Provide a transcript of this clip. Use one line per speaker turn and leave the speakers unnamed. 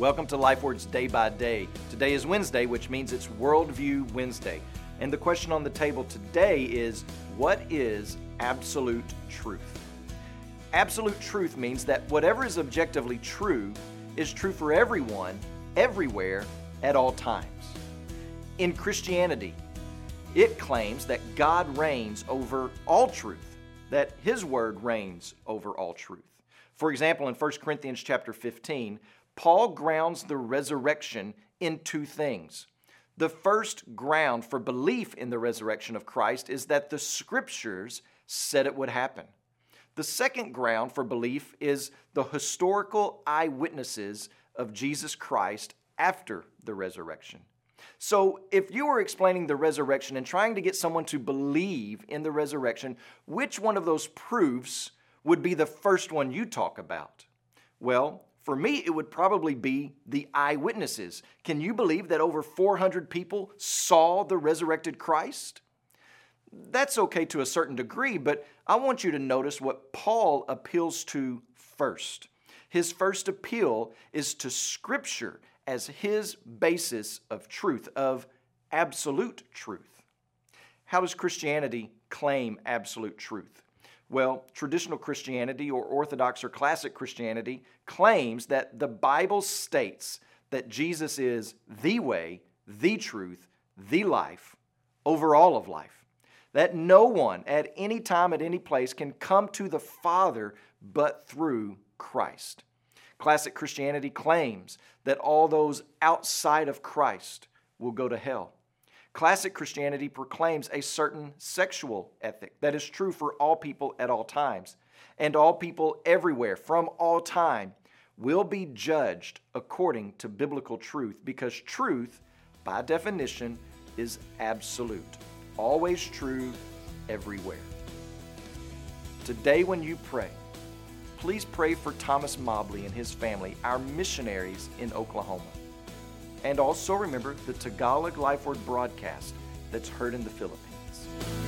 Welcome to LifeWords Day by Day. Today is Wednesday, which means it's Worldview Wednesday. And the question on the table today is what is absolute truth? Absolute truth means that whatever is objectively true is true for everyone, everywhere, at all times. In Christianity, it claims that God reigns over all truth, that his word reigns over all truth. For example, in 1 Corinthians chapter 15, Paul grounds the resurrection in two things. The first ground for belief in the resurrection of Christ is that the scriptures said it would happen. The second ground for belief is the historical eyewitnesses of Jesus Christ after the resurrection. So, if you were explaining the resurrection and trying to get someone to believe in the resurrection, which one of those proofs would be the first one you talk about? Well, for me, it would probably be the eyewitnesses. Can you believe that over 400 people saw the resurrected Christ? That's okay to a certain degree, but I want you to notice what Paul appeals to first. His first appeal is to Scripture as his basis of truth, of absolute truth. How does Christianity claim absolute truth? Well, traditional Christianity or Orthodox or classic Christianity claims that the Bible states that Jesus is the way, the truth, the life over all of life. That no one at any time, at any place, can come to the Father but through Christ. Classic Christianity claims that all those outside of Christ will go to hell. Classic Christianity proclaims a certain sexual ethic that is true for all people at all times, and all people everywhere from all time will be judged according to biblical truth because truth, by definition, is absolute, always true, everywhere. Today, when you pray, please pray for Thomas Mobley and his family, our missionaries in Oklahoma. And also remember the Tagalog Life Word broadcast that's heard in the Philippines.